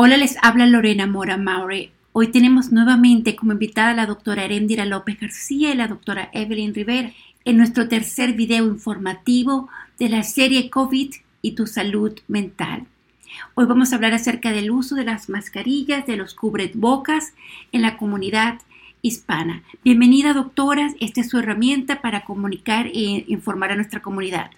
Hola, les habla Lorena Mora Maure. Hoy tenemos nuevamente como invitada a la doctora Erendira López García y la doctora Evelyn Rivera en nuestro tercer video informativo de la serie COVID y tu salud mental. Hoy vamos a hablar acerca del uso de las mascarillas, de los cubrebocas en la comunidad hispana. Bienvenida, doctora. Esta es su herramienta para comunicar e informar a nuestra comunidad.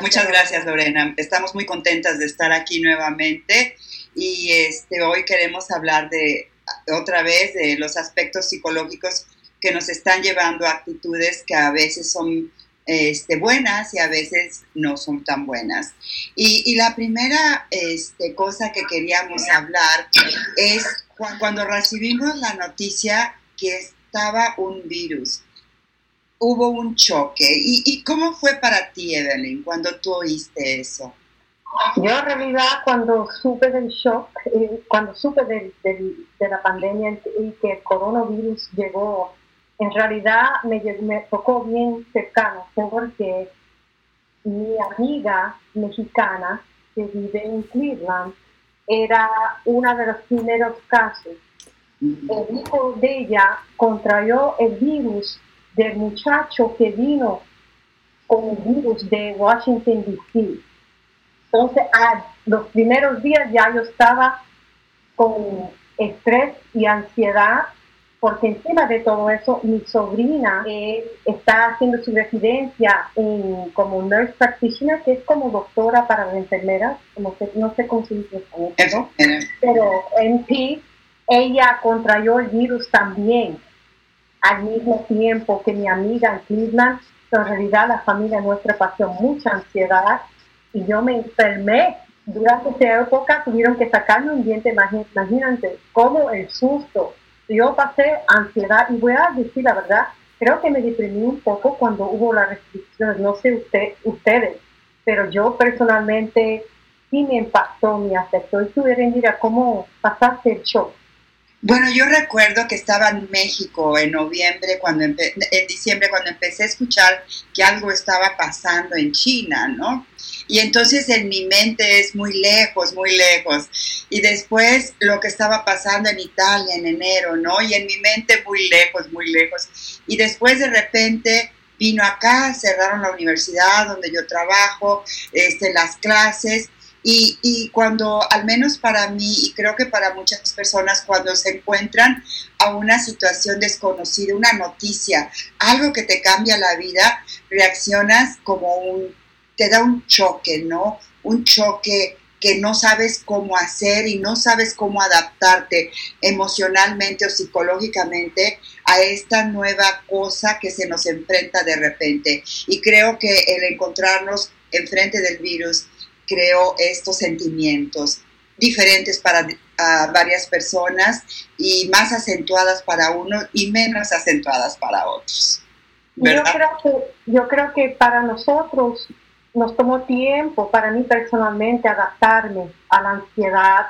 Muchas gracias, Lorena. Estamos muy contentas de estar aquí nuevamente y este, hoy queremos hablar de otra vez de los aspectos psicológicos que nos están llevando a actitudes que a veces son este, buenas y a veces no son tan buenas. Y, la primera este, cosa que queríamos hablar es cuando recibimos la noticia que estaba un virus. Hubo un choque. ¿Y, y cómo fue para ti, Evelyn, cuando tú oíste eso? Yo en realidad cuando supe del shock, eh, cuando supe de la pandemia y que el coronavirus llegó, en realidad me, tocó bien cercano porque mi amiga mexicana que vive en Cleveland era una de los primeros casos. El hijo de ella contrayó el virus del muchacho que vino con el virus de Washington, D.C entonces, a los primeros días ya yo estaba con estrés y ansiedad, porque encima de todo eso, mi sobrina está haciendo su residencia en, como nurse practitioner, que es como doctora para las enfermeras, como no sé cómo se dice eso, pero en PI, ella contrayó el virus también al mismo tiempo que mi amiga en Cleveland. en realidad la familia nuestra pasó mucha ansiedad y yo me enfermé. Durante esa época tuvieron que sacarme un diente, imagínate cómo el susto. Yo pasé ansiedad y voy a decir la verdad, creo que me deprimí un poco cuando hubo las restricciones, no sé usted, ustedes, pero yo personalmente sí me impactó, me afectó. Y tú, Erendira, ¿cómo pasaste el show? Bueno, yo recuerdo que estaba en México en noviembre, cuando en diciembre, cuando empecé a escuchar que algo estaba pasando en China, ¿no? Y entonces en mi mente es muy lejos, muy lejos. Y después lo que estaba pasando en Italia en enero, ¿no? Y en mi mente muy lejos, muy lejos. Y después de repente vino acá, cerraron la universidad donde yo trabajo, este, las clases y, cuando, al menos para mí, y creo que para muchas personas, cuando se encuentran a una situación desconocida, una noticia, algo que te cambia la vida, reaccionas como un, te da un choque, ¿no? Un choque que no sabes cómo hacer y no sabes cómo adaptarte emocionalmente o psicológicamente a esta nueva cosa que se nos enfrenta de repente. Y creo que el encontrarnos enfrente del virus creo estos sentimientos diferentes para varias personas y más acentuadas para uno y menos acentuadas para otros. Yo creo, que, yo creo que para nosotros nos tomó tiempo, para mí personalmente, adaptarme a la ansiedad,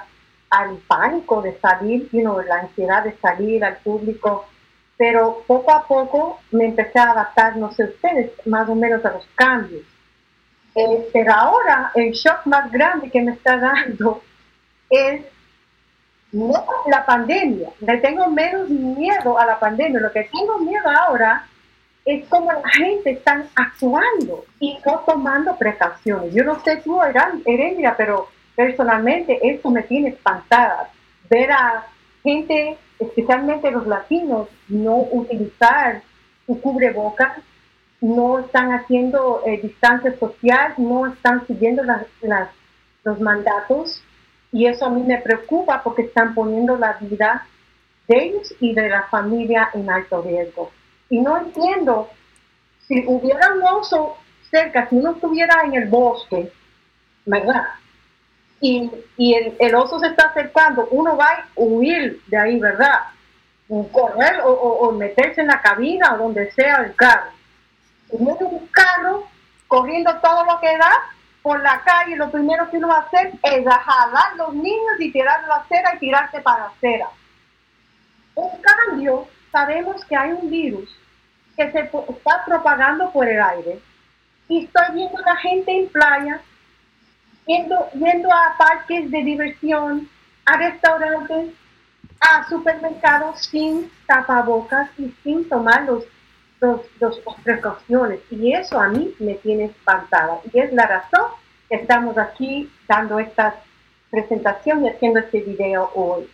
al pánico de salir, you know, la ansiedad de salir al público, pero poco a poco me empecé a adaptar, no sé ustedes, más o menos a los cambios. Eh, pero ahora el shock más grande que me está dando es no la pandemia. Le tengo menos miedo a la pandemia. Lo que tengo miedo ahora es cómo la gente está actuando y no tomando precauciones. Yo no sé tú, Heredia, pero personalmente esto me tiene espantada. Ver a gente, especialmente los latinos, no utilizar su cubrebocas no están haciendo eh, distancia social, no están siguiendo los mandatos y eso a mí me preocupa porque están poniendo la vida de ellos y de la familia en alto riesgo. Y no entiendo, si hubiera un oso cerca, si uno estuviera en el bosque, ¿verdad? Y, el, oso se está acercando, uno va a huir de ahí, ¿verdad? Correr o, o meterse en la cabina o donde sea el carro un carro corriendo todo lo que da por la calle, lo primero que uno va a hacer es jalar los niños y tirar la acera y tirarse para acera. En cambio, sabemos que hay un virus que se está propagando por el aire y estoy viendo a la gente en playa, yendo, yendo a parques de diversión, a restaurantes, a supermercados sin tapabocas y sin tomar los, los, precauciones. Y eso a mí me tiene espantada. Y es la razón que estamos aquí dando esta presentación y haciendo este video hoy.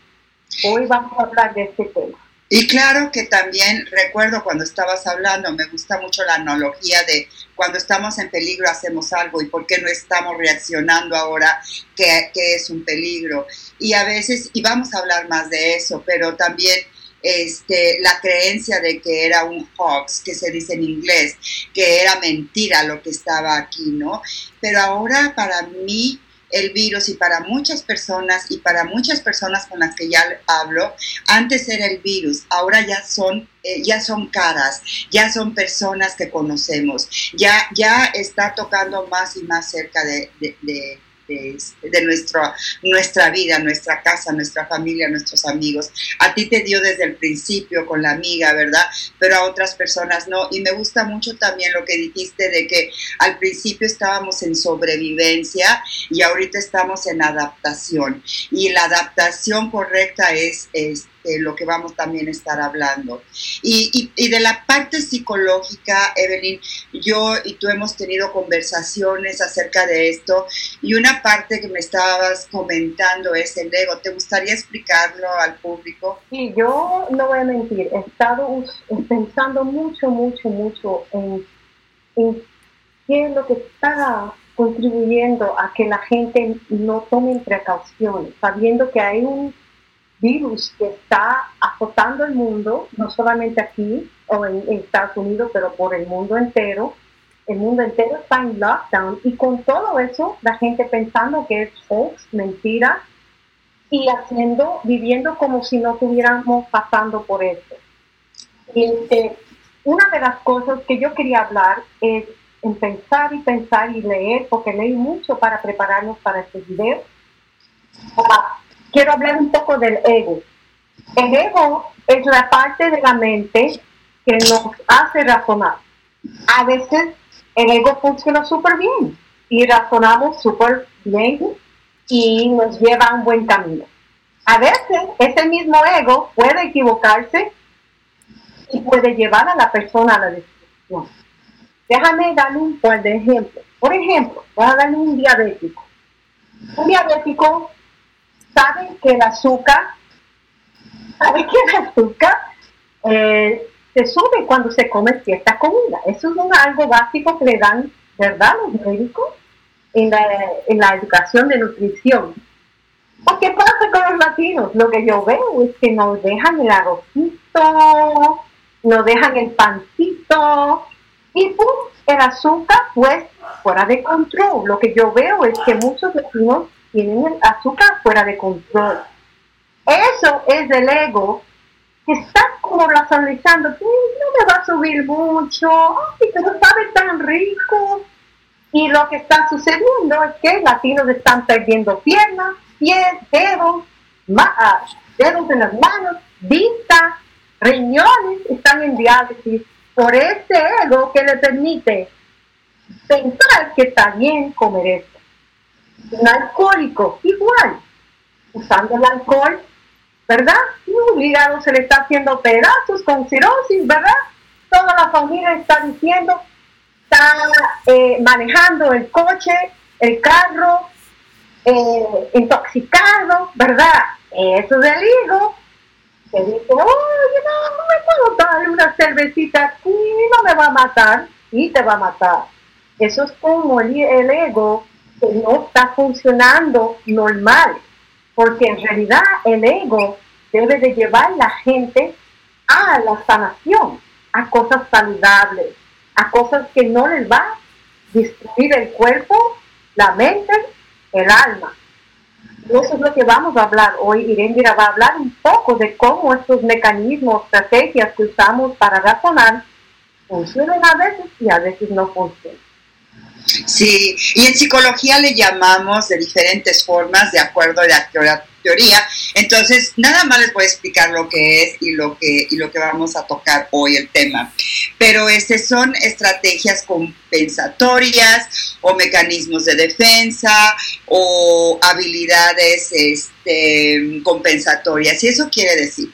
Hoy vamos a hablar de este tema. Y claro que también recuerdo cuando estabas hablando, me gusta mucho la analogía de cuando estamos en peligro hacemos algo y por qué no estamos reaccionando ahora que, es un peligro. Y a veces, y vamos a hablar más de eso, pero también este, la creencia de que era un hoax, que se dice en inglés, que era mentira lo que estaba aquí, ¿no? Pero ahora para mí el virus y para muchas personas y para muchas personas con las que ya hablo, antes era el virus, ahora ya son, eh, ya son caras, ya son personas que conocemos, ya, ya está tocando más y más cerca de de, nuestra, nuestra vida, nuestra casa, nuestra familia, nuestros amigos. A ti te dio desde el principio con la amiga, ¿verdad? Pero a otras personas no. Y me gusta mucho también lo que dijiste de que al principio estábamos en sobrevivencia y ahorita estamos en adaptación. Y la adaptación correcta es lo que vamos también a estar hablando. Y, de la parte psicológica, Evelyn, yo y tú hemos tenido conversaciones acerca de esto y una parte que me estabas comentando es el ego. ¿Te gustaría explicarlo al público? Sí, yo no voy a mentir, he estado pensando mucho, mucho, mucho en, en qué es lo que está contribuyendo a que la gente no tome precauciones, sabiendo que hay un virus que está azotando el mundo, no solamente aquí o en, Estados Unidos, pero por el mundo entero. El mundo entero está en lockdown y con todo eso, la gente pensando que es hoax, mentira, y haciendo, viviendo como si no estuviéramos pasando por eso. Este, una de las cosas que yo quería hablar es en pensar y pensar y leer, porque leí mucho para prepararnos para este video quiero hablar un poco del ego. El ego es la parte de la mente que nos hace razonar. A veces el ego funciona súper bien y razonamos súper bien y nos lleva a un buen camino. A veces ese mismo ego puede equivocarse y puede llevar a la persona a la destrucción. Déjame darle un par de ejemplos. Por ejemplo, voy a darle un diabético. Un diabético saben que el azúcar, saben que el azúcar eh, se sube cuando se come cierta comida. Eso es algo básico que le dan, ¿verdad?, los médicos en la, en la educación de nutrición. ¿Qué pasa con los latinos? Lo que yo veo es que nos dejan el arrocito, nos dejan el pancito y ¡pum! el azúcar pues fuera de control. Lo que yo veo es que muchos latinos tienen el azúcar fuera de control. Eso es el ego que está como racionalizando, no me va a subir mucho, pero sabe tan rico. Y lo que está sucediendo es que latinos están perdiendo piernas, pies, dedos, ah, dedos en las manos, vista, riñones, están en diálisis por ese ego que le permite pensar que está bien comer esto un alcohólico, igual, usando el alcohol, ¿verdad? Un hígado se le está haciendo pedazos con cirrosis, ¿verdad? Toda la familia está diciendo, está eh, manejando el coche, el carro, eh, intoxicado, ¿verdad? Eso es el higo. Que dice, oye, no, no me puedo dar una cervecita aquí, no me va a matar, y te va a matar. Eso es como el ego que no está funcionando normal, porque en realidad el ego debe de llevar la gente a la sanación, a cosas saludables, a cosas que no les va a destruir el cuerpo, la mente, el alma. eso es lo que vamos a hablar hoy. Irene va a hablar un poco de cómo estos mecanismos, estrategias que usamos para razonar funcionan a veces y a veces no funcionan. Sí, y en psicología le llamamos de diferentes formas, de acuerdo a la teoría. Entonces, nada más les voy a explicar lo que es y lo que, y lo que vamos a tocar hoy el tema. Pero este son estrategias compensatorias o mecanismos de defensa o habilidades este, compensatorias. Y eso quiere decir,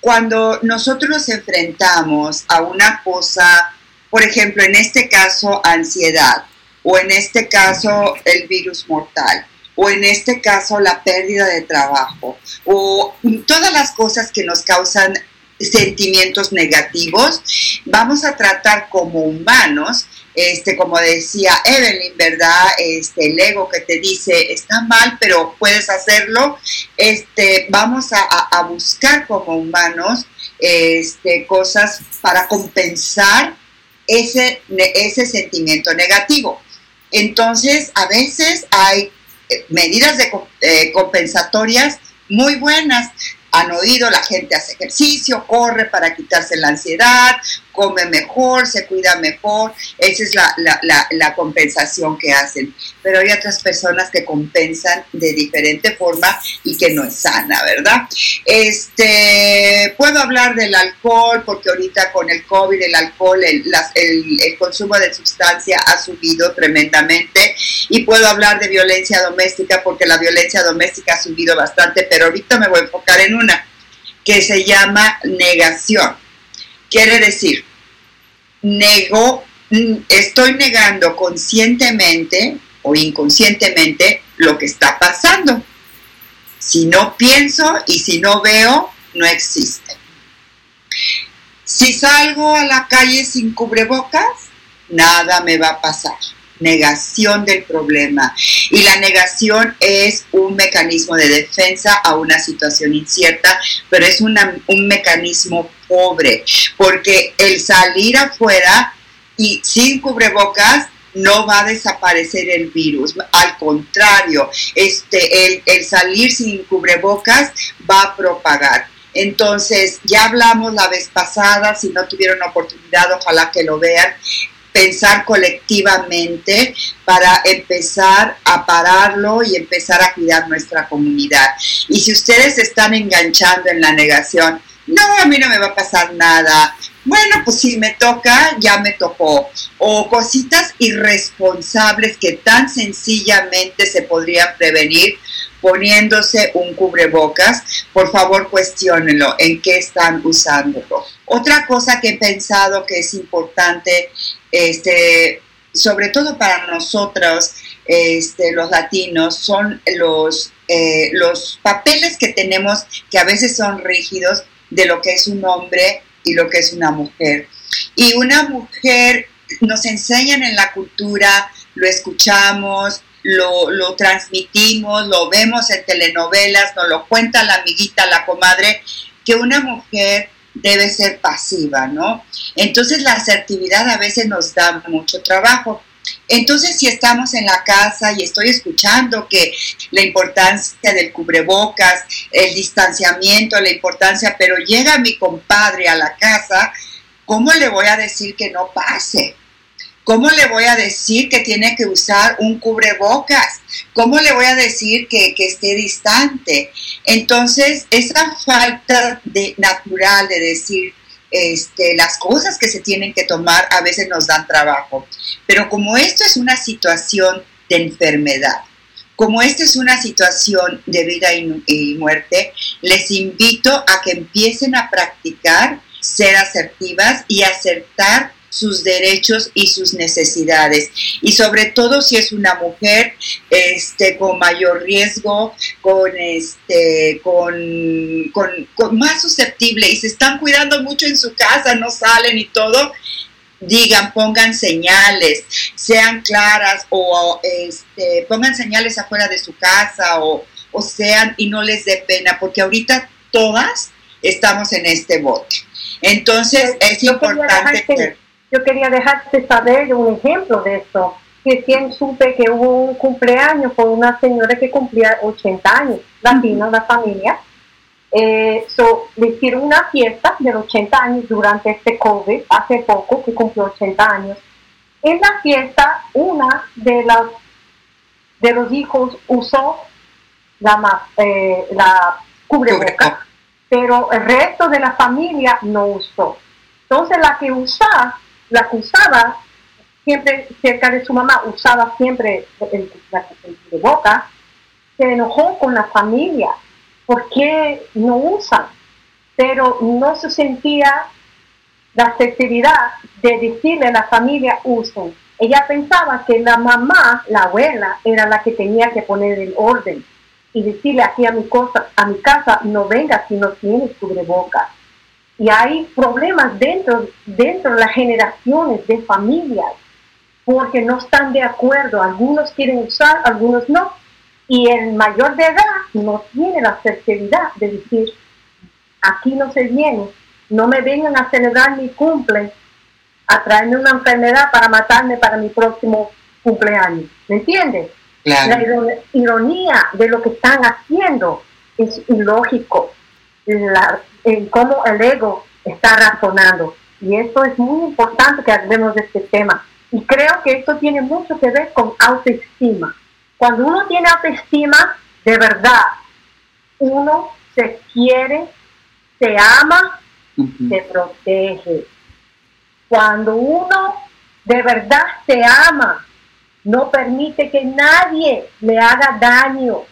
cuando nosotros nos enfrentamos a una cosa, por ejemplo, en este caso, ansiedad, o en este caso, el virus mortal, o en este caso, la pérdida de trabajo, o todas las cosas que nos causan sentimientos negativos, vamos a tratar como humanos este, como decía Evelyn, ¿verdad? Este, el ego que te dice, está mal, pero puedes hacerlo, este, vamos a, buscar como humanos este, cosas para compensar ese, ese sentimiento negativo. Entonces, a veces hay eh, medidas de, eh, compensatorias muy buenas. Han oído, la gente hace ejercicio, corre para quitarse la ansiedad, come mejor, se cuida mejor, esa es la, compensación que hacen. Pero hay otras personas que compensan de diferente forma y que no es sana, ¿verdad? Este, puedo hablar del alcohol porque ahorita con el COVID el alcohol, el, el consumo de sustancia ha subido tremendamente y puedo hablar de violencia doméstica porque la violencia doméstica ha subido bastante, pero ahorita me voy a enfocar en una que se llama negación. Quiere decir, nego, mm, estoy negando conscientemente o inconscientemente lo que está pasando. Si no pienso y si no veo, no existe. Si salgo a la calle sin cubrebocas, nada me va a pasar negación del problema. Y la negación es un mecanismo de defensa a una situación incierta, pero es un mecanismo pobre, porque el salir afuera y sin cubrebocas no va a desaparecer el virus, al contrario, este, el, el salir sin cubrebocas va a propagar. Entonces, ya hablamos la vez pasada, si no tuvieron oportunidad, ojalá que lo vean, pensar colectivamente para empezar a pararlo y empezar a cuidar nuestra comunidad. Y si ustedes están enganchando en la negación, no, a mí no me va a pasar nada. Bueno, pues si me toca, ya me tocó. O cositas irresponsables que tan sencillamente se podrían prevenir poniéndose un cubrebocas, por favor cuestionenlo, en qué están usándolo. Otra cosa que he pensado que es importante, este, sobre todo para nosotros, este, los latinos, son los, eh, los papeles que tenemos que a veces son rígidos de lo que es un hombre y lo que es una mujer. Y una mujer nos enseñan en la cultura, lo escuchamos, lo, lo, transmitimos, lo vemos en telenovelas, nos lo cuenta la amiguita, la comadre, que una mujer debe ser pasiva, ¿no? Entonces la asertividad a veces nos da mucho trabajo. Entonces, si estamos en la casa y estoy escuchando que la importancia del cubrebocas, el distanciamiento, la importancia, pero llega mi compadre a la casa, ¿cómo le voy a decir que no pase? ¿Cómo le voy a decir que tiene que usar un cubrebocas? ¿Cómo le voy a decir que, esté distante? Entonces, esa falta de natural de decir este, las cosas que se tienen que tomar a veces nos dan trabajo. Pero como esto es una situación de enfermedad, como esta es una situación de vida y, y muerte, les invito a que empiecen a practicar ser asertivas y acertar sus derechos y sus necesidades. Y sobre todo si es una mujer este, con mayor riesgo, con, este, con, con, más susceptible y se están cuidando mucho en su casa, no salen y todo, digan, pongan señales, sean claras o este, pongan señales afuera de su casa o, o sean y no les dé pena, porque ahorita todas estamos en este bote. Entonces es importante que yo quería dejarte saber un ejemplo de esto. Recién supe que hubo un cumpleaños con una señora que cumplía 80 años, latina, la familia. Eh, le hicieron una fiesta de 80 años durante este COVID, hace poco, que cumplió 80 años. En la fiesta, una de las de los hijos usó la, eh, la cubreboca, pero el resto de la familia no usó. Entonces la que usaba, la que usaba siempre cerca de su mamá, usaba siempre el, cubreboca, se enojó con la familia. ¿Por qué no usan? Pero no se sentía la asertividad de decirle a la familia usen. Ella pensaba que la mamá, la abuela, era la que tenía que poner el orden y decirle aquí a mi, cosa, a mi casa, no venga si no tienes cubreboca. Y hay problemas dentro, dentro de las generaciones de familias, porque no están de acuerdo. Algunos quieren usar, algunos no. Y el mayor de edad no tiene la certeza de decir, aquí no se viene, no me vengan a celebrar mi cumple, a traerme una enfermedad para matarme para mi próximo cumpleaños. ¿Me entiendes? La ironía de lo que están haciendo es ilógico en cómo el ego está razonando. Y esto es muy importante que hablemos de este tema. Y creo que esto tiene mucho que ver con autoestima. Cuando uno tiene autoestima, de verdad, uno se quiere, se ama, se protege. Cuando uno de verdad se ama, no permite que nadie le haga daño,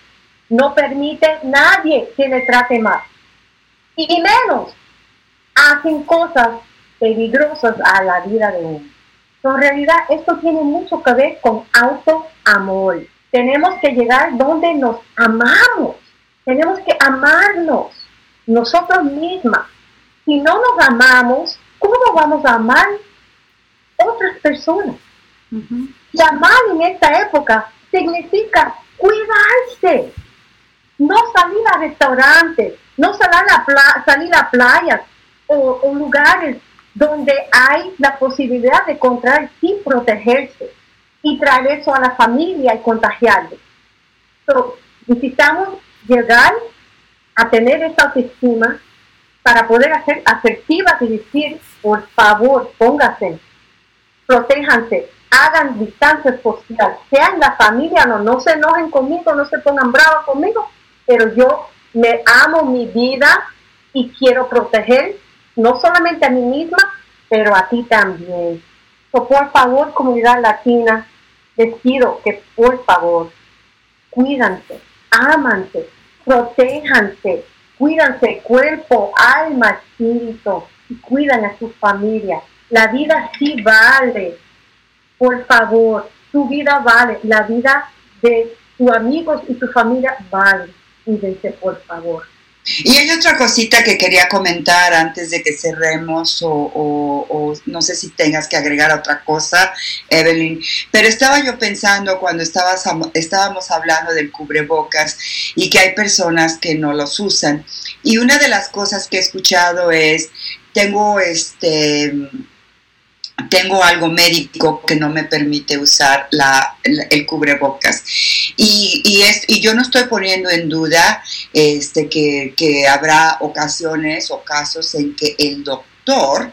no permite nadie que le trate mal. Y menos hacen cosas peligrosas a la vida de uno. En realidad, esto tiene mucho que ver con autoamor. Tenemos que llegar donde nos amamos. Tenemos que amarnos nosotros mismas. Si no nos amamos, ¿cómo vamos a amar otras personas? Y amar en esta época significa cuidarse, no salir a restaurantes, no salir a, salir a playas o, lugares donde hay la posibilidad de contraer sin protegerse y traer eso a la familia y contagiarle. necesitamos llegar a tener esa autoestima para poder hacer asertivas y decir, por favor, pónganse, protéjanse, hagan distancia social, sean la familia, no, no se enojen conmigo, no se pongan bravos conmigo, pero yo me amo mi vida y quiero proteger no solamente a mí misma, pero a ti también. por favor, comunidad latina, les pido que por favor, cuídanse, ámanse, protéjanse, cuídanse cuerpo, alma, espíritu, y cuidan a su familia. La vida sí vale. Por favor, tu vida vale. La vida de tus amigos y tu familia vale. Por favor. Y hay otra cosita que quería comentar antes de que cerremos o, no sé si tengas que agregar otra cosa, Evelyn, pero estaba yo pensando cuando estabas, estábamos hablando del cubrebocas y que hay personas que no los usan. Y una de las cosas que he escuchado es, tengo este tengo algo médico que no me permite usar el cubrebocas. Y, es, y yo no estoy poniendo en duda este, que, que habrá ocasiones o casos en que el doctor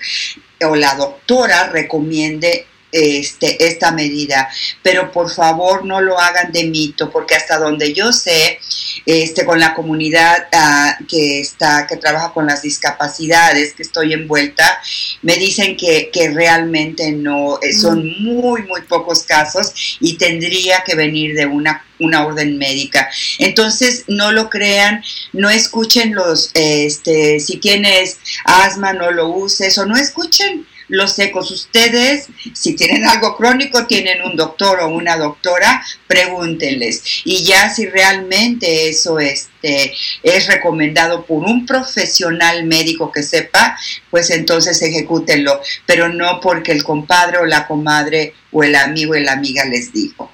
o la doctora recomiende este, esta medida, pero por favor no lo hagan de mito, porque hasta donde yo sé, este, con la comunidad ah, que está, que trabaja con las discapacidades, que estoy envuelta, me dicen que, que realmente no, eh, son mm. muy, muy pocos casos y tendría que venir de una una orden médica. Entonces, no lo crean, no escuchen los, este, si tienes asma, no lo uses o no escuchen los secos. Ustedes, si tienen algo crónico, tienen un doctor o una doctora, pregúntenles. Y ya si realmente eso este, es recomendado por un profesional médico que sepa, pues entonces ejecútenlo, pero no porque el compadre o la comadre o el amigo o la amiga les dijo.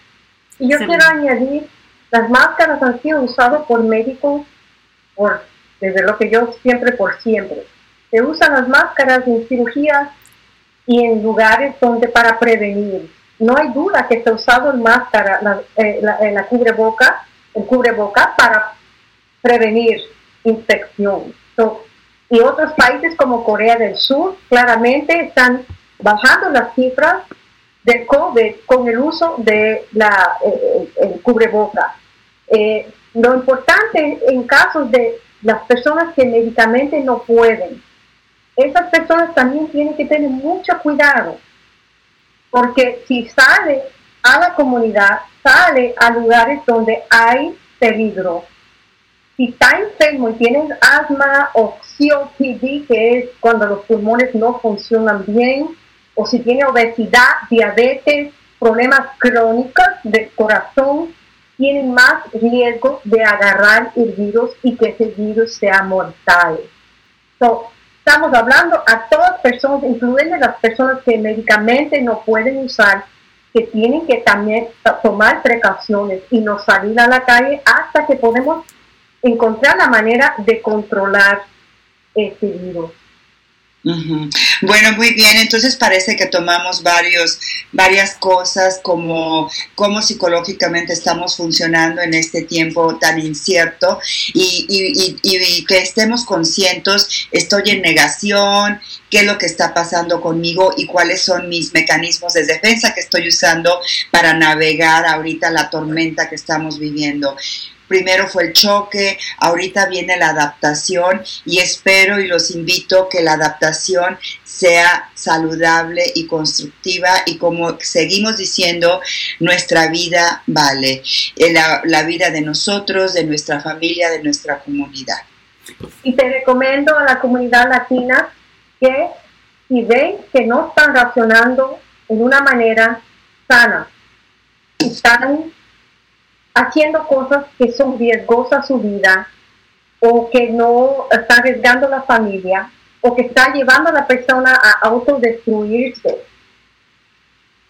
Y yo quiero añadir, las máscaras han sido usadas por médicos por, desde lo que yo siempre por siempre. Se usan las máscaras en cirugías y en lugares donde para prevenir. No hay duda que se ha usado el máscara, la, eh, eh, la cubreboca, el cubreboca para prevenir infección. y otros países como Corea del Sur claramente están bajando las cifras del COVID con el uso de la, eh, cubreboca. Lo importante en casos de las personas que médicamente no pueden, esas personas también tienen que tener mucho cuidado, porque si sale a la comunidad, sale a lugares donde hay peligro. Si está enfermo y tienes asma o COPD, que es cuando los pulmones no funcionan bien, o si tiene obesidad, diabetes, problemas crónicos del corazón, tienen más riesgo de agarrar el virus y que ese virus sea mortal. Estamos hablando a todas personas, incluyendo las personas que médicamente no pueden usar, que tienen que también tomar precauciones y no salir a la calle hasta que podemos encontrar la manera de controlar este virus. Bueno, muy bien, entonces parece que tomamos varios, varias cosas como cómo psicológicamente estamos funcionando en este tiempo tan incierto y, y, que estemos conscientes, estoy en negación, qué es lo que está pasando conmigo y cuáles son mis mecanismos de defensa que estoy usando para navegar ahorita la tormenta que estamos viviendo primero fue el choque, ahorita viene la adaptación y espero y los invito que la adaptación sea saludable y constructiva y como seguimos diciendo, nuestra vida vale, eh, la, vida de nosotros, de nuestra familia, de nuestra comunidad. Y te recomiendo a la comunidad latina que si ven que no están reaccionando en una manera sana, están haciendo cosas que son riesgosas a su vida o que no está arriesgando la familia o que está llevando a la persona a autodestruirse,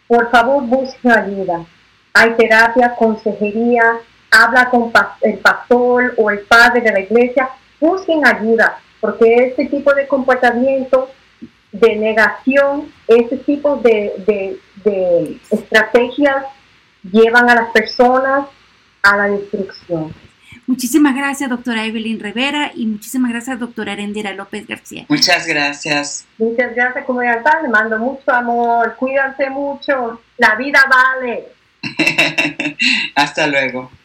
por favor busquen ayuda. Hay terapia, consejería, habla con el pastor o el padre de la iglesia, busquen ayuda, porque este tipo de comportamiento de negación, este tipo de, de estrategias llevan a las personas a la destrucción. Muchísimas gracias, doctora Evelyn Rivera, y muchísimas gracias, doctora Arendira López García. Muchas gracias. Muchas gracias, comunidad. Le mando mucho amor. Cuídense mucho. La vida vale. Hasta luego.